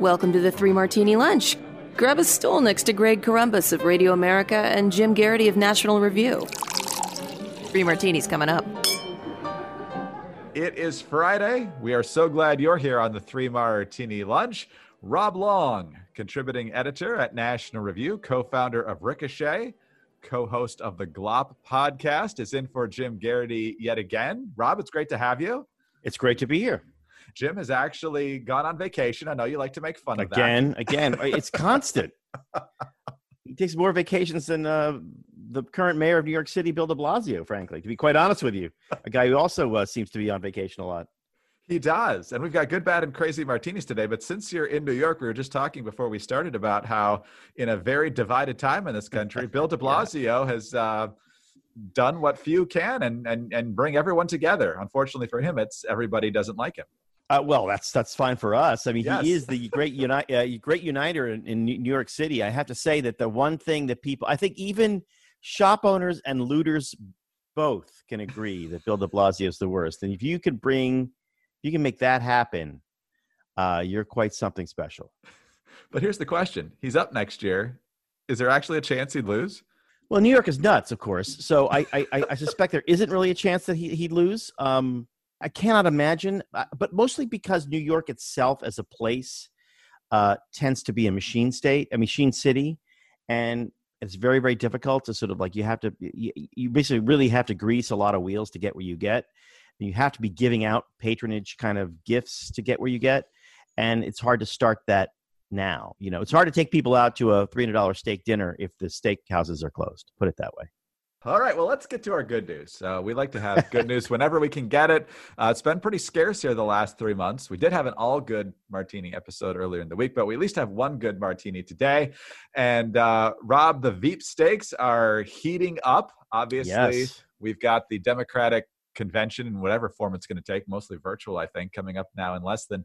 Welcome to the Three Martini Lunch. Grab a stool next to Greg Corombos of Radio America and Jim Geraghty of National Review. Three Martinis coming up. It is Friday. We are so glad you're here on the Three Martini Lunch. Rob Long, contributing editor at National Review, co founder of Ricochet, co host of the GLOP podcast, is in for Jim Geraghty yet again. Rob, it's great to have you. It's great to be here. Jim has actually gone on vacation. I know you like to make fun of again, that. Again, again. It's constant. he takes more vacations than uh, the current mayor of New York City, Bill de Blasio, frankly, to be quite honest with you. A guy who also uh, seems to be on vacation a lot. He does. And we've got good, bad, and crazy martinis today. But since you're in New York, we were just talking before we started about how, in a very divided time in this country, Bill de Blasio yeah. has uh, done what few can and, and, and bring everyone together. Unfortunately for him, it's everybody doesn't like him. Uh, well, that's that's fine for us. I mean, yes. he is the great unite, uh, great uniter in, in, New York City. I have to say that the one thing that people, I think, even shop owners and looters both can agree that Bill De Blasio is the worst. And if you can bring, you can make that happen, uh, you're quite something special. But here's the question: He's up next year. Is there actually a chance he'd lose? Well, New York is nuts, of course. So I, I, I suspect there isn't really a chance that he, he'd lose. Um, I cannot imagine, uh, but mostly because New York itself as a place uh, tends to be a machine state, a machine city, and it's very very difficult to sort of like you have to you, you basically really have to grease a lot of wheels to get where you get. You have to be giving out patronage kind of gifts to get where you get, and it's hard to start that now. You know, it's hard to take people out to a three hundred dollar steak dinner if the steak houses are closed. Put it that way. All right, well, let's get to our good news. Uh, we like to have good news whenever we can get it. Uh, it's been pretty scarce here the last three months. We did have an all good martini episode earlier in the week, but we at least have one good martini today. And uh, Rob, the Veep stakes are heating up. Obviously, yes. we've got the Democratic convention in whatever form it's going to take, mostly virtual, I think, coming up now in less than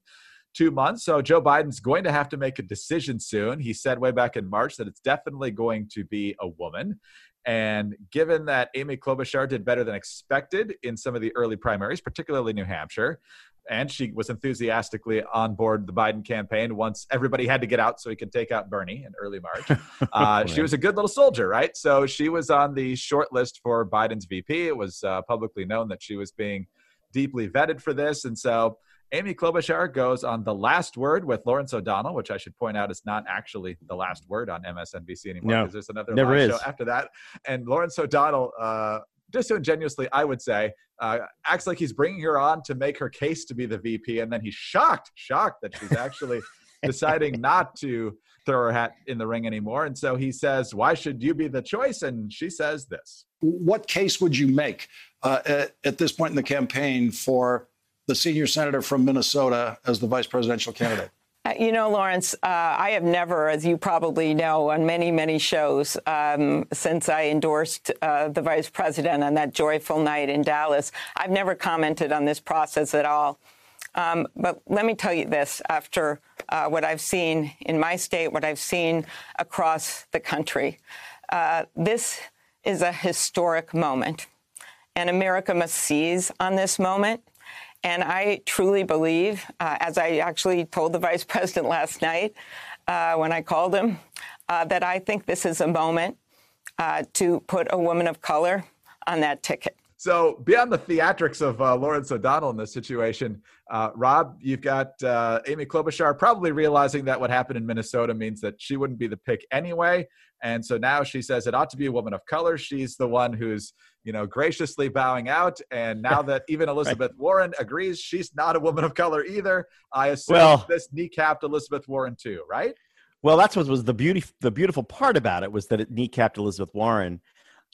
two months. So Joe Biden's going to have to make a decision soon. He said way back in March that it's definitely going to be a woman. And given that Amy Klobuchar did better than expected in some of the early primaries, particularly New Hampshire, and she was enthusiastically on board the Biden campaign once everybody had to get out so he could take out Bernie in early March. Uh, she was a good little soldier, right? So she was on the short list for Biden's VP. It was uh, publicly known that she was being deeply vetted for this. And so Amy Klobuchar goes on the last word with Lawrence O'Donnell, which I should point out is not actually the last word on MSNBC anymore no, because there's another never live is. show after that. And Lawrence O'Donnell, uh, disingenuously, I would say, uh, acts like he's bringing her on to make her case to be the VP, and then he's shocked, shocked that she's actually deciding not to throw her hat in the ring anymore. And so he says, "Why should you be the choice?" And she says this: What case would you make uh, at, at this point in the campaign for? The senior senator from Minnesota as the vice presidential candidate? Uh, you know, Lawrence, uh, I have never, as you probably know, on many, many shows um, since I endorsed uh, the vice president on that joyful night in Dallas, I've never commented on this process at all. Um, but let me tell you this after uh, what I've seen in my state, what I've seen across the country, uh, this is a historic moment. And America must seize on this moment. And I truly believe, uh, as I actually told the vice president last night uh, when I called him, uh, that I think this is a moment uh, to put a woman of color on that ticket. So, beyond the theatrics of uh, Lawrence O'Donnell in this situation, uh, Rob, you've got Amy Klobuchar probably realizing that what happened in Minnesota means that she wouldn't be the pick anyway, and so now she says it ought to be a woman of color. She's the one who's, you know, graciously bowing out, and now that even Elizabeth right. Warren agrees she's not a woman of color either, I assume well, this kneecapped Elizabeth Warren too, right? Well, that's what was the beauty. The beautiful part about it was that it kneecapped Elizabeth Warren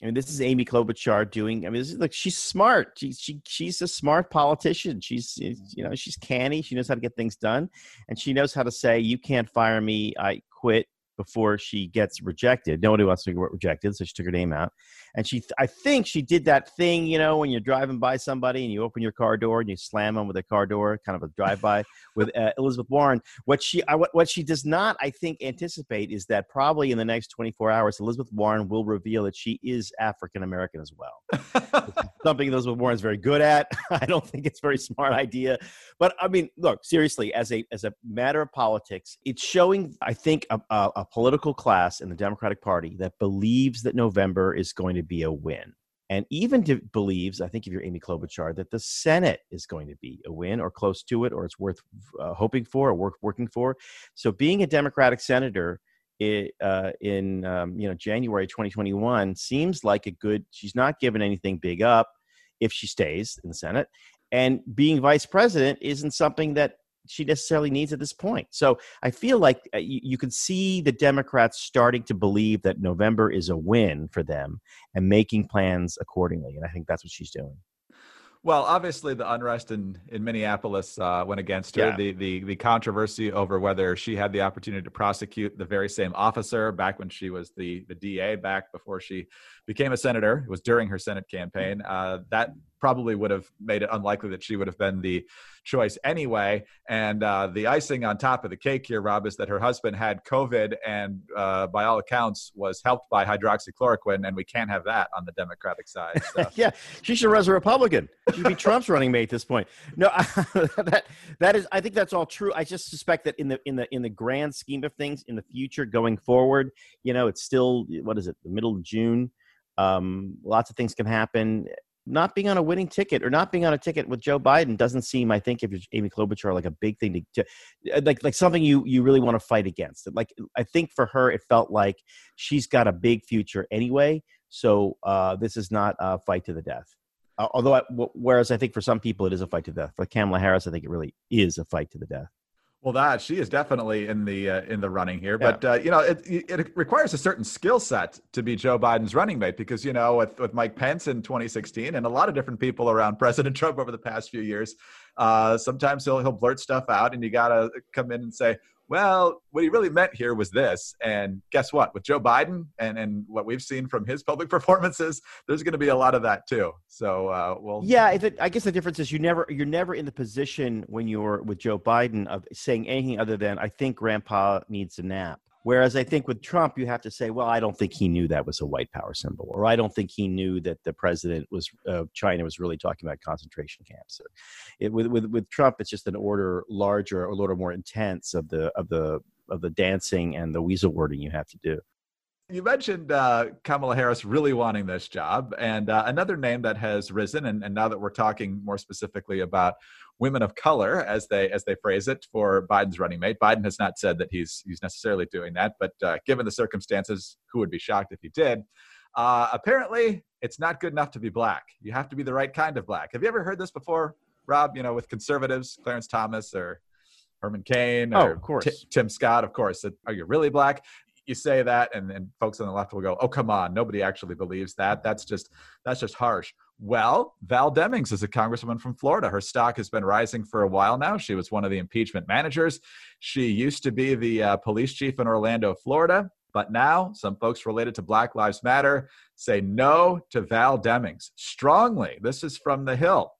I mean, this is Amy Klobuchar doing. I mean, this is like she's smart. She, she she's a smart politician. She's you know she's canny. She knows how to get things done, and she knows how to say, "You can't fire me. I quit. Before she gets rejected. Nobody wants to get rejected, so she took her name out. And she, I think she did that thing, you know, when you're driving by somebody and you open your car door and you slam them with a car door, kind of a drive-by with uh, Elizabeth Warren. What she, I, what, what she does not, I think, anticipate is that probably in the next 24 hours, Elizabeth Warren will reveal that she is African American as well. Something Elizabeth Warren is very good at. I don't think it's a very smart idea, but I mean, look, seriously, as a as a matter of politics, it's showing, I think, a, a political class in the Democratic Party that believes that November is going to be a win. And even believes, I think if you're Amy Klobuchar, that the Senate is going to be a win or close to it, or it's worth uh, hoping for or worth working for. So being a Democratic senator it, uh, in um, you know January 2021 seems like a good. She's not given anything big up if she stays in the Senate, and being vice president isn't something that she necessarily needs at this point. So I feel like uh, you, you, can see the Democrats starting to believe that November is a win for them and making plans accordingly. And I think that's what she's doing. Well, obviously, the unrest in, in Minneapolis uh, went against her. Yeah. The, the the controversy over whether she had the opportunity to prosecute the very same officer back when she was the the DA, back before she became a senator. It was during her Senate campaign. Uh, that probably would have made it unlikely that she would have been the choice anyway. And uh, the icing on top of the cake here, Rob, is that her husband had COVID and, uh, by all accounts, was helped by hydroxychloroquine, and we can't have that on the Democratic side. So. yeah, she should run as a Republican. She'd be Trump's running mate at this point. No, that that is. I think that's all true. I just suspect that in the in the in the grand scheme of things, in the future going forward, you know, it's still what is it, the middle of June. Um, lots of things can happen not being on a winning ticket or not being on a ticket with Joe Biden doesn't seem, I think, if you're Amy Klobuchar, like a big thing to, to uh, like like something you you really want to fight against. Like I think for her, it felt like she's got a big future anyway. So uh, this is not a fight to the death. Uh, although, I, w- whereas I think for some people it is a fight to the death. For Kamala Harris, I think it really is a fight to the death. Well, that she is definitely in the uh, in the running here, yeah. but uh, you know it, it requires a certain skill set to be Joe Biden's running mate because you know with, with Mike Pence in 2016 and a lot of different people around President Trump over the past few years, uh, sometimes he'll he'll blurt stuff out and you gotta come in and say, well, what he really meant here was this. And guess what? With Joe Biden and, and what we've seen from his public performances, there's going to be a lot of that too. So, uh, well, yeah, it, I guess the difference is you never, you're never in the position when you're with Joe Biden of saying anything other than, I think grandpa needs a nap. Whereas I think with Trump, you have to say, well, I don't think he knew that was a white power symbol, or I don't think he knew that the president was uh, China was really talking about concentration camps. It, with, with with Trump, it's just an order larger, a little more intense of the of the of the dancing and the weasel wording you have to do. You mentioned uh, Kamala Harris really wanting this job, and uh, another name that has risen, and, and, now that we're talking more specifically about women of color, as they as they phrase it, for Biden's running mate. Biden has not said that he's he's necessarily doing that, but uh, given the circumstances, who would be shocked if he did? Uh, apparently, it's not good enough to be black. You have to be the right kind of black. Have you ever heard this before, Rob? You know, with conservatives, Clarence Thomas or Herman Cain or oh, of course. T- Tim Scott, of course. Are you really black? You say that and, and folks on the left will go oh come on nobody actually believes that. That's just that's just harsh. Well val demings is a congresswoman from florida. Her stock has been rising for a while now. She was one of the impeachment managers. She used to be the uh, police chief in orlando florida but now some folks related to black lives matter say no to val demings. Strongly this is from the hill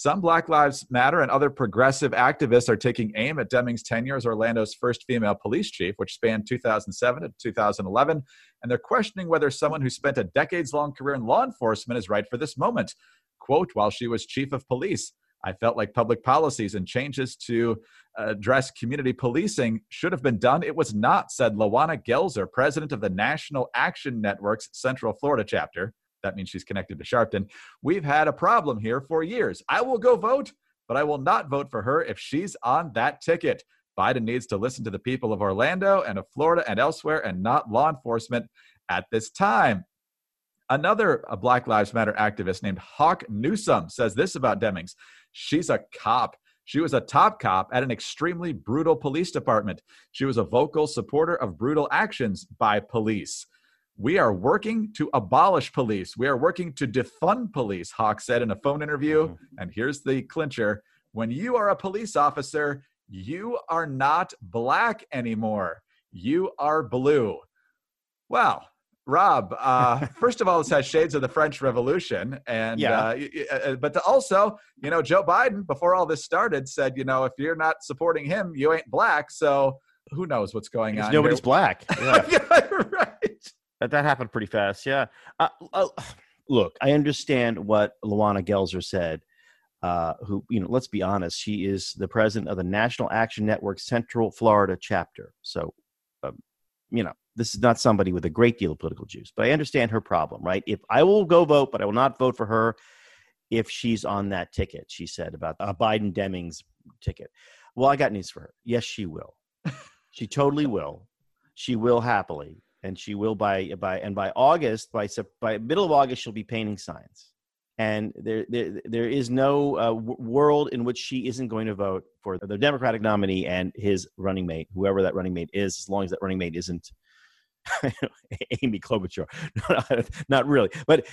some Black Lives Matter and other progressive activists are taking aim at Demings' tenure as Orlando's first female police chief, which spanned 2007 to 2011, and they're questioning whether someone who spent a decades long career in law enforcement is right for this moment. Quote, while she was chief of police, I felt like public policies and changes to address community policing should have been done. It was not, said Lawana Gelzer, president of the National Action Network's Central Florida chapter that means she's connected to Sharpton. We've had a problem here for years. I will go vote, but I will not vote for her if she's on that ticket. Biden needs to listen to the people of Orlando and of Florida and elsewhere and not law enforcement at this time. Another Black Lives Matter activist named Hawk Newsom says this about Demings. She's a cop. She was a top cop at an extremely brutal police department. She was a vocal supporter of brutal actions by police. We are working to abolish police. We are working to defund police, Hawk said in a phone interview. Mm-hmm. And here's the clincher when you are a police officer, you are not black anymore. You are blue. Well, Rob, uh, first of all, this has shades of the French Revolution, and yeah. Uh, uh, but also, you know, Joe Biden before all this started said, you know, if you're not supporting him, you ain't black. So who knows what's going on? Nobody's here. black. Yeah. yeah, right. That that happened pretty fast. Yeah. Uh, uh, look, I understand what Luana Gelzer said. Uh, who, you know, let's be honest, she is the president of the National Action Network Central Florida chapter. So, um, you know, this is not somebody with a great deal of political juice, but I understand her problem, right? If I will go vote, but I will not vote for her if she's on that ticket, she said about a Biden Demings ticket. Well, I got news for her. Yes, she will. she totally will. She will happily, and she will by by and by August, by by middle of August, she'll be painting signs. And there, there, there is no uh, w- world in which she isn't going to vote for the Democratic nominee and his running mate, whoever that running mate is, as long as that running mate isn't Amy Klobuchar. not really, but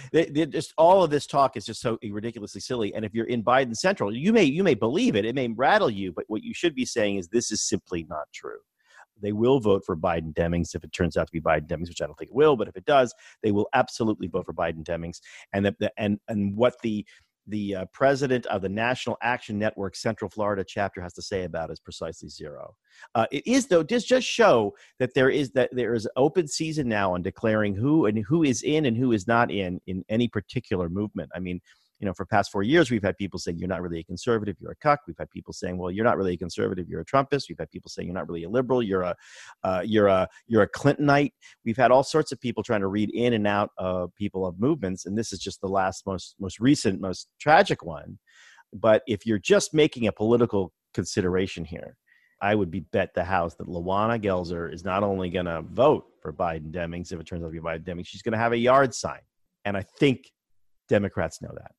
just all of this talk is just so ridiculously silly. And if you're in Biden Central, you may you may believe it. It may rattle you, but what you should be saying is this is simply not true. They will vote for Biden Demings if it turns out to be Biden Demings, which I don't think it will. But if it does, they will absolutely vote for Biden Demings. And the, and and what the the uh, president of the National Action Network Central Florida chapter has to say about is precisely zero. Uh, it is though does just show that there is that there is open season now on declaring who and who is in and who is not in in any particular movement. I mean, you know, for past four years, we've had people saying you're not really a conservative, you're a cuck. We've had people saying, well, you're not really a conservative, you're a Trumpist. We've had people saying you're not really a liberal, you're a, uh, you're a, you're a Clintonite. We've had all sorts of people trying to read in and out of people of movements, and this is just the last, most, most recent, most tragic one. But if you're just making a political consideration here, I would be bet the house that Luana Gelzer is not only going to vote for Biden Demings if it turns out to be Biden Demings, she's going to have a yard sign. And I think Democrats know that.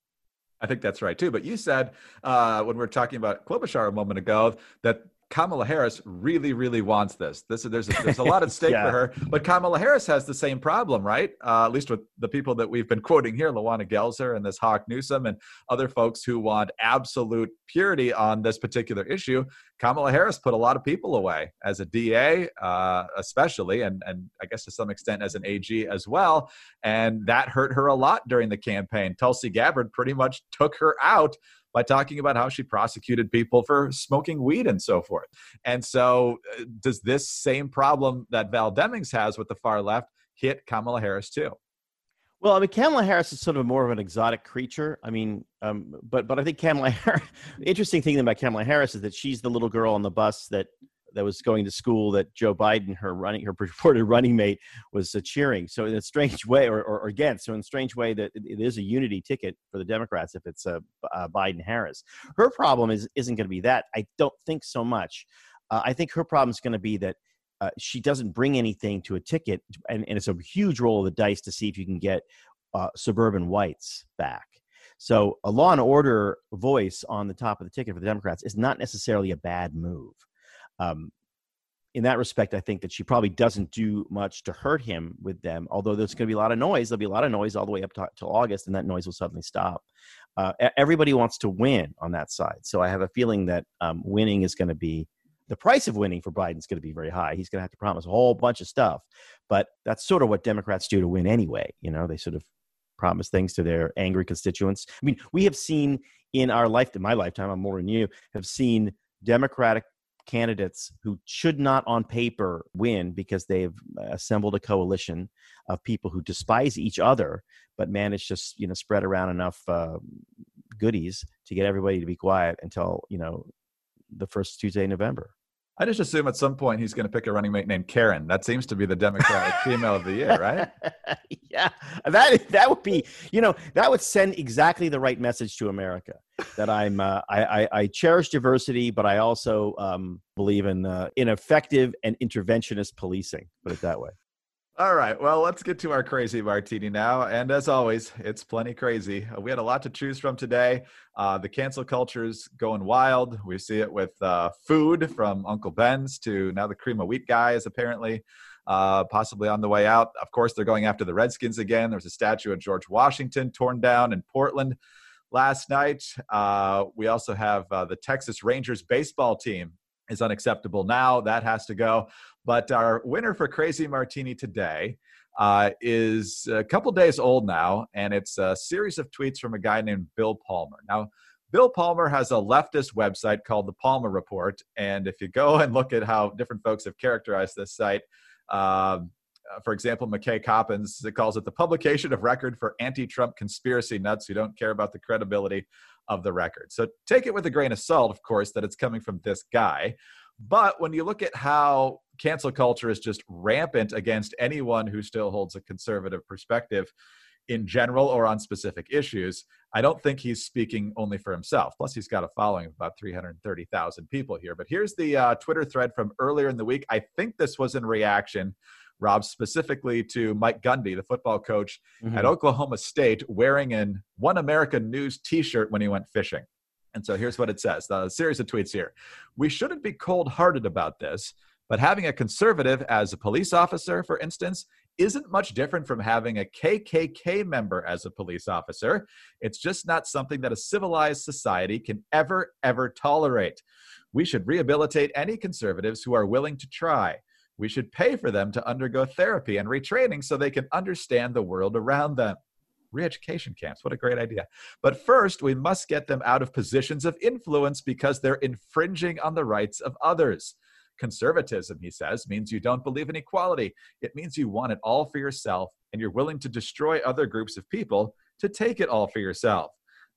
I think that's right too. But you said uh, when we were talking about Klobuchar a moment ago that Kamala Harris really, really wants this. This there's a, there's a lot at stake yeah. for her. But Kamala Harris has the same problem, right? Uh, at least with the people that we've been quoting here, Luana Gelzer and this Hawk Newsom and other folks who want absolute purity on this particular issue. Kamala Harris put a lot of people away as a DA, uh, especially, and and I guess to some extent as an AG as well, and that hurt her a lot during the campaign. Tulsi Gabbard pretty much took her out by talking about how she prosecuted people for smoking weed and so forth. And so, uh, does this same problem that Val Demings has with the far left hit Kamala Harris too? Well, I mean, Kamala Harris is sort of more of an exotic creature. I mean, um, but but I think Kamala Harris. interesting thing about Kamala Harris is that she's the little girl on the bus that that was going to school that Joe Biden, her running, her purported running mate, was uh, cheering. So in a strange way, or, or, or, against, so in a strange way, that it is a unity ticket for the Democrats if it's a uh, uh, Biden Harris. Her problem is isn't going to be that. I don't think so much. Uh, I think her problem is going to be that. Uh, she doesn't bring anything to a ticket, and, and, it's a huge roll of the dice to see if you can get uh, suburban whites back. So a law and order voice on the top of the ticket for the Democrats is not necessarily a bad move um, in that respect, I think that she probably doesn't do much to hurt him with them. Although there's going to be a lot of noise, there'll be a lot of noise all the way up to, till August, and that noise will suddenly stop. Uh, everybody wants to win on that side, so I have a feeling that um, winning is going to be the price of winning for Biden is going to be very high. He's going to have to promise a whole bunch of stuff, but that's sort of what Democrats do to win anyway. You know, they sort of promise things to their angry constituents. I mean, we have seen in our life, in my lifetime, I'm more than you, have seen Democratic candidates who should not on paper win because they've assembled a coalition of people who despise each other but manage to you know spread around enough uh, goodies to get everybody to be quiet until you know the first Tuesday in November. I just assume at some point he's going to pick a running mate named Karen. That seems to be the Democratic female of the year, right? yeah, that that would be, you know, that would send exactly the right message to America. That I'm, uh, I, I, I, cherish diversity, but I also um, believe in uh, in effective and interventionist policing. Put it that way. All right. Well, let's get to our crazy martini now. And as always, it's plenty crazy. Uh, we had a lot to choose from today. Uh, the cancel culture is going wild. We see it with uh, food from Uncle Ben's to now the cream of wheat guy is apparently uh, possibly on the way out. Of course, they're going after the Redskins again. There's a statue of George Washington torn down in Portland last night. Uh, we also have uh, the Texas Rangers baseball team is unacceptable now. That has to go. But our winner for Crazy Martini today uh, is a couple days old now, and it's a series of tweets from a guy named Bill Palmer. Now, Bill Palmer has a leftist website called the Palmer Report, and if you go and look at how different folks have characterized this site, um, uh, for example, McKay Coppins calls it the publication of record for anti-Trump conspiracy nuts who don't care about the credibility of the record. So take it with a grain of salt, of course, that it's coming from this guy. But when you look at how cancel culture is just rampant against anyone who still holds a conservative perspective in general or on specific issues, I don't think he's speaking only for himself. Plus, he's got a following of about 330,000 people here. But here's the uh, Twitter thread from earlier in the week. I think this was in reaction Rob, specifically to Mike Gundy, the football coach mm-hmm. at Oklahoma State, wearing an One American News t shirt when he went fishing. And so here's what it says the series of tweets here. We shouldn't be cold hearted about this, but having a conservative as a police officer, for instance, isn't much different from having a KKK member as a police officer. It's just not something that a civilized society can ever, ever tolerate. We should rehabilitate any conservatives who are willing to try we should pay for them to undergo therapy and retraining so they can understand the world around them. Re-education camps, what a great idea. But first, we must get them out of positions of influence because they're infringing on the rights of others. Conservatism, he says, means you don't believe in equality. It means you want it all for yourself and you're willing to destroy other groups of people to take it all for yourself.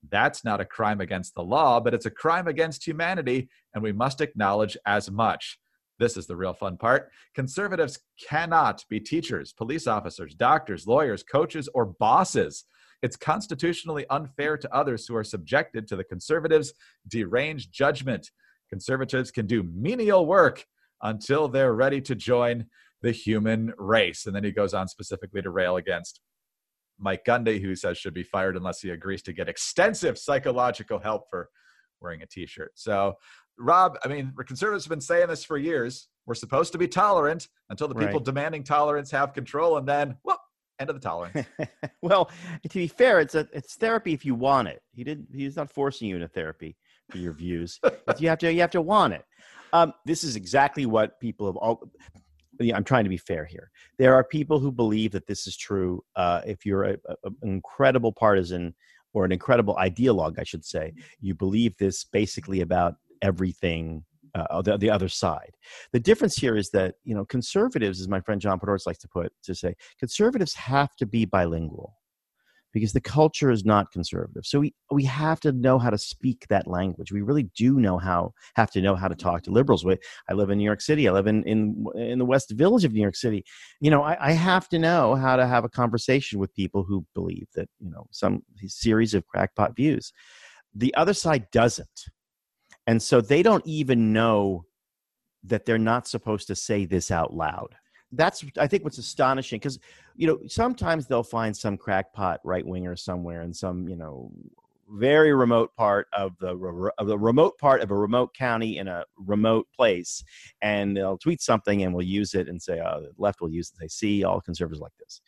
That's not a crime against the law, but it's a crime against humanity, and we must acknowledge as much. This is the real fun part. Conservatives cannot be teachers, police officers, doctors, lawyers, coaches, or bosses. It's constitutionally unfair to others who are subjected to the conservatives' deranged judgment. Conservatives can do menial work until they're ready to join the human race. And then he goes on specifically to rail against Mike Gundy, who says should be fired unless he agrees to get extensive psychological help for wearing a t-shirt. So Rob, I mean, conservatives have been saying this for years. We're supposed to be tolerant until the people right. demanding tolerance have control, and then, well, end of the tolerance. well, to be fair, it's a it's therapy if you want it. He didn't. He's not forcing you into therapy for your views. If you have to. You have to want it. Um, this is exactly what people have all. I'm trying to be fair here. There are people who believe that this is true. Uh, if you're an incredible partisan or an incredible ideologue, I should say, you believe this basically about everything uh, the, the other side. The difference here is that you know conservatives, as my friend John Podhoretz likes to put to say, conservatives have to be bilingual because the culture is not conservative. So we we have to know how to speak that language. We really do know how have to know how to talk to liberals. I live in New York City. I live in in in the West Village of New York City. You know, I, I have to know how to have a conversation with people who believe that you know some series of crackpot views. The other side doesn't and so they don't even know that they're not supposed to say this out loud. That's I think what's astonishing because you know sometimes they'll find some crackpot right winger somewhere in some you know very remote part of the of the remote part of a remote county in a remote place, and they'll tweet something and we'll use it and say, "Oh, the left will use it." They "See, all conservatives like this."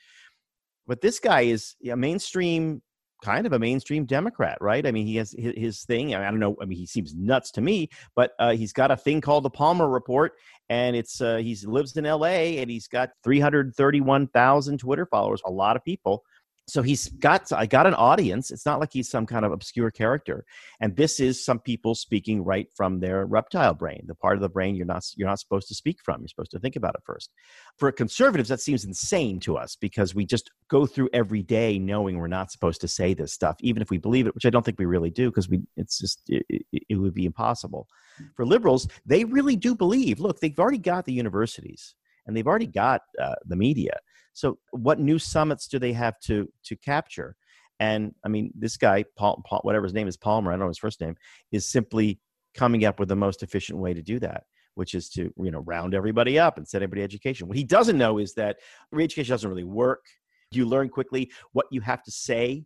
But this guy is a mainstream kind of a mainstream Democrat, right? I mean, he has his, thing. I don't know. I mean, he seems nuts to me, but uh, he's got a thing called the Palmer Report, and it's uh, he lives in L.A. and he's got 331,000 Twitter followers, a lot of people so he's got i got an audience. It's not like he's some kind of obscure character. And this is some people speaking right from their reptile brain the part of the brain you're not you're not supposed to speak from. You're supposed to think about it first. For conservatives that seems insane to us because we just go through every day knowing we're not supposed to say this stuff even if we believe it which i don't think we really do because we it's just it, it would be impossible. For liberals they really do believe look they've already got the universities and they've already got uh, the media so, what new summits do they have to to capture? And I mean, this guy, Paul, Paul, whatever his name is, Palmer, I don't know his first name, is simply coming up with the most efficient way to do that, which is to you know round everybody up and set everybody education. What he doesn't know is that re-education doesn't really work. You learn quickly what you have to say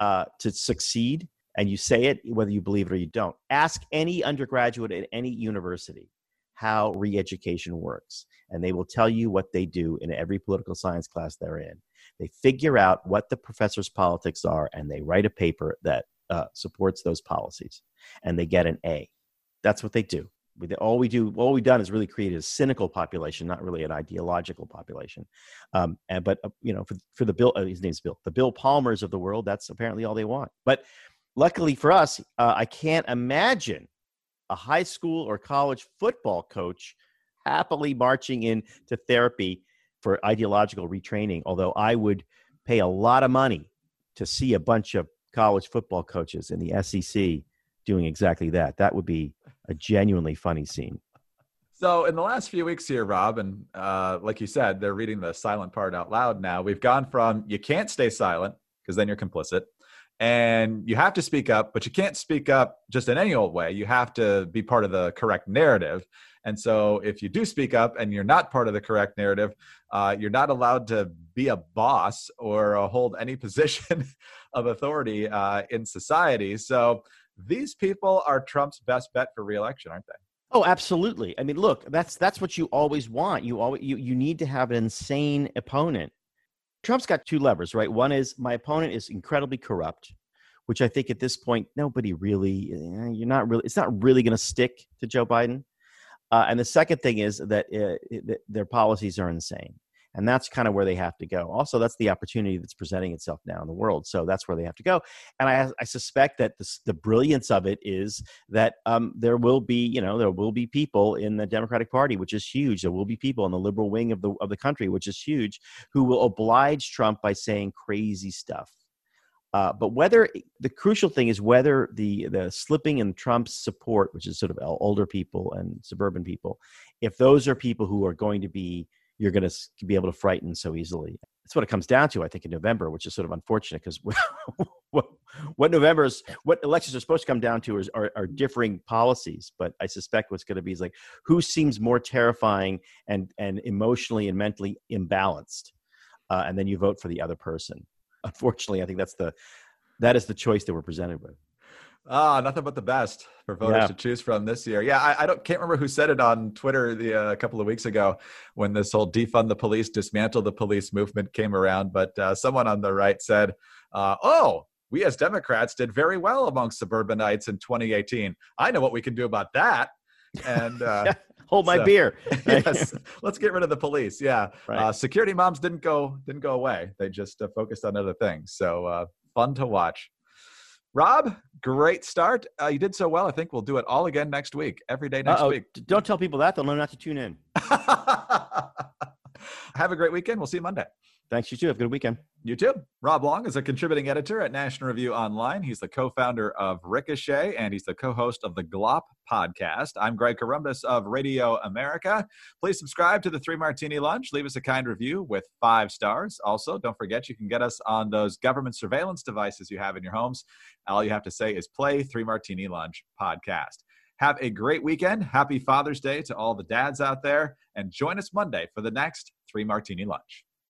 uh, to succeed, and you say it whether you believe it or you don't. Ask any undergraduate at any university how re-education works and they will tell you what they do in every political science class they're in they figure out what the professor's politics are and they write a paper that uh, supports those policies and they get an a that's what they do all we do, all we've done is really create a cynical population, not really an ideological population. Um, and but uh, you know, for for the Bill, uh, his name's Bill, the Bill Palmers of the world, that's apparently all they want. But luckily for us, uh, I can't imagine a high school or college football coach happily marching into therapy for ideological retraining. Although I would pay a lot of money to see a bunch of college football coaches in the SEC doing exactly that. That would be a genuinely funny scene. So, in the last few weeks here, Rob, and uh, like you said, they're reading the silent part out loud now. We've gone from you can't stay silent because then you're complicit, and you have to speak up, but you can't speak up just in any old way. You have to be part of the correct narrative. And so, if you do speak up and you're not part of the correct narrative, uh, you're not allowed to be a boss or uh, hold any position of authority uh, in society. So, these people are Trump's best bet for reelection, aren't they? Oh, absolutely. I mean, look, that's that's what you always want. You always you, you need to have an insane opponent. Trump's got two levers, right? One is my opponent is incredibly corrupt, which I think at this point nobody really eh, you're not really it's not really going to stick to Joe Biden. Uh, and the second thing is that uh, their policies are insane and that's kind of where they have to go. Also that's the opportunity that's presenting itself now in the world so that's where they have to go. And i, I suspect that this, the brilliance of it is that um, there will be you know there will be people in the democratic party which is huge. There will be people in the liberal wing of the of the country which is huge who will oblige trump by saying crazy stuff. Uh, but whether the crucial thing is whether the the slipping in Trump's support, which is sort of older people and suburban people, if those are people who are going to be you're going to be able to frighten so easily. That's what it comes down to, I think, in November, which is sort of unfortunate because what, what November's what elections are supposed to come down to is, are, are differing policies. But I suspect what's going to be is like who seems more terrifying and and emotionally and mentally imbalanced, uh, and then you vote for the other person. Unfortunately, I think that's the that is the choice that we're presented with. Ah, nothing but the best for voters yeah. to choose from this year. Yeah, I, I, don't can't remember who said it on Twitter the, uh, a couple of weeks ago when this whole defund the police, dismantle the police movement came around. But uh, someone on the right said, uh, "Oh, we as Democrats did very well among suburbanites in 2018. I know what we can do about that." And uh, hold my so, beer. yes, let's get rid of the police. Yeah, right. Uh, security moms didn't go didn't go away. They just uh, focused on other things. So fun to watch. Rob, great start. Uh, you did so well. I think we'll do it all again next week, every day next Uh-oh. week. Don't tell people that. They'll know not to tune in. Have a great weekend. We'll see you Monday. Thanks. You too. Have a good weekend. You too. Rob Long is a contributing editor at National Review Online. He's the co founder of Ricochet and he's the co host of the GLOP podcast. I'm Greg Corombos of Radio America. Please subscribe to the Three Martini Lunch. Leave us a kind review with five stars. Also, don't forget you can get us on those government surveillance devices you have in your homes. All you have to say is play Three Martini Lunch podcast. Have a great weekend. Happy Father's Day to all the dads out there. And join us Monday for the next Three Martini Lunch.